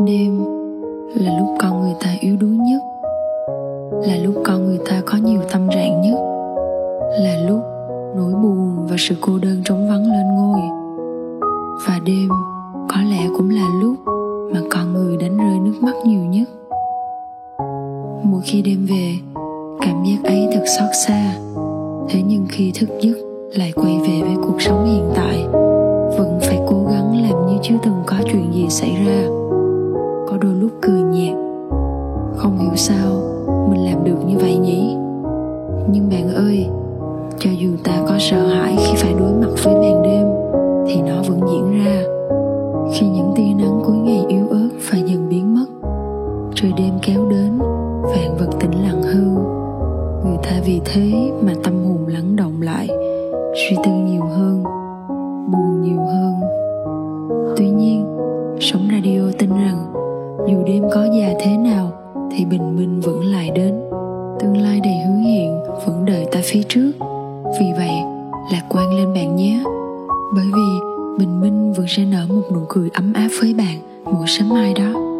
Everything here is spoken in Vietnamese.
đêm là lúc con người ta yếu đuối nhất, là lúc con người ta có nhiều tâm trạng nhất, là lúc nỗi buồn và sự cô đơn trống vắng lên ngôi. Và đêm có lẽ cũng là lúc mà con người đánh rơi nước mắt nhiều nhất. Mỗi khi đêm về, cảm giác ấy thật xót xa, thế nhưng khi thức giấc lại quay về với cuộc sống hiện tại, vẫn phải cố gắng làm như chưa từng có chuyện gì xảy ra có đôi lúc cười nhạt không hiểu sao mình làm được như vậy nhỉ? Nhưng bạn ơi, cho dù ta có sợ hãi khi phải đối mặt với màn đêm, thì nó vẫn diễn ra. Khi những tia nắng cuối ngày yếu ớt và dần biến mất, trời đêm kéo đến vạn vật tĩnh lặng hơn. Người ta vì thế mà tâm hồn lắng động lại, suy tư nhiều hơn, buồn nhiều hơn. Tuy nhiên sống radio tin rằng dù đêm có già thế nào, thì bình minh vẫn lại đến. Tương lai đầy hứa hẹn, vẫn đợi ta phía trước. Vì vậy, lạc quan lên bạn nhé. Bởi vì bình minh vẫn sẽ nở một nụ cười ấm áp với bạn mỗi sớm mai đó.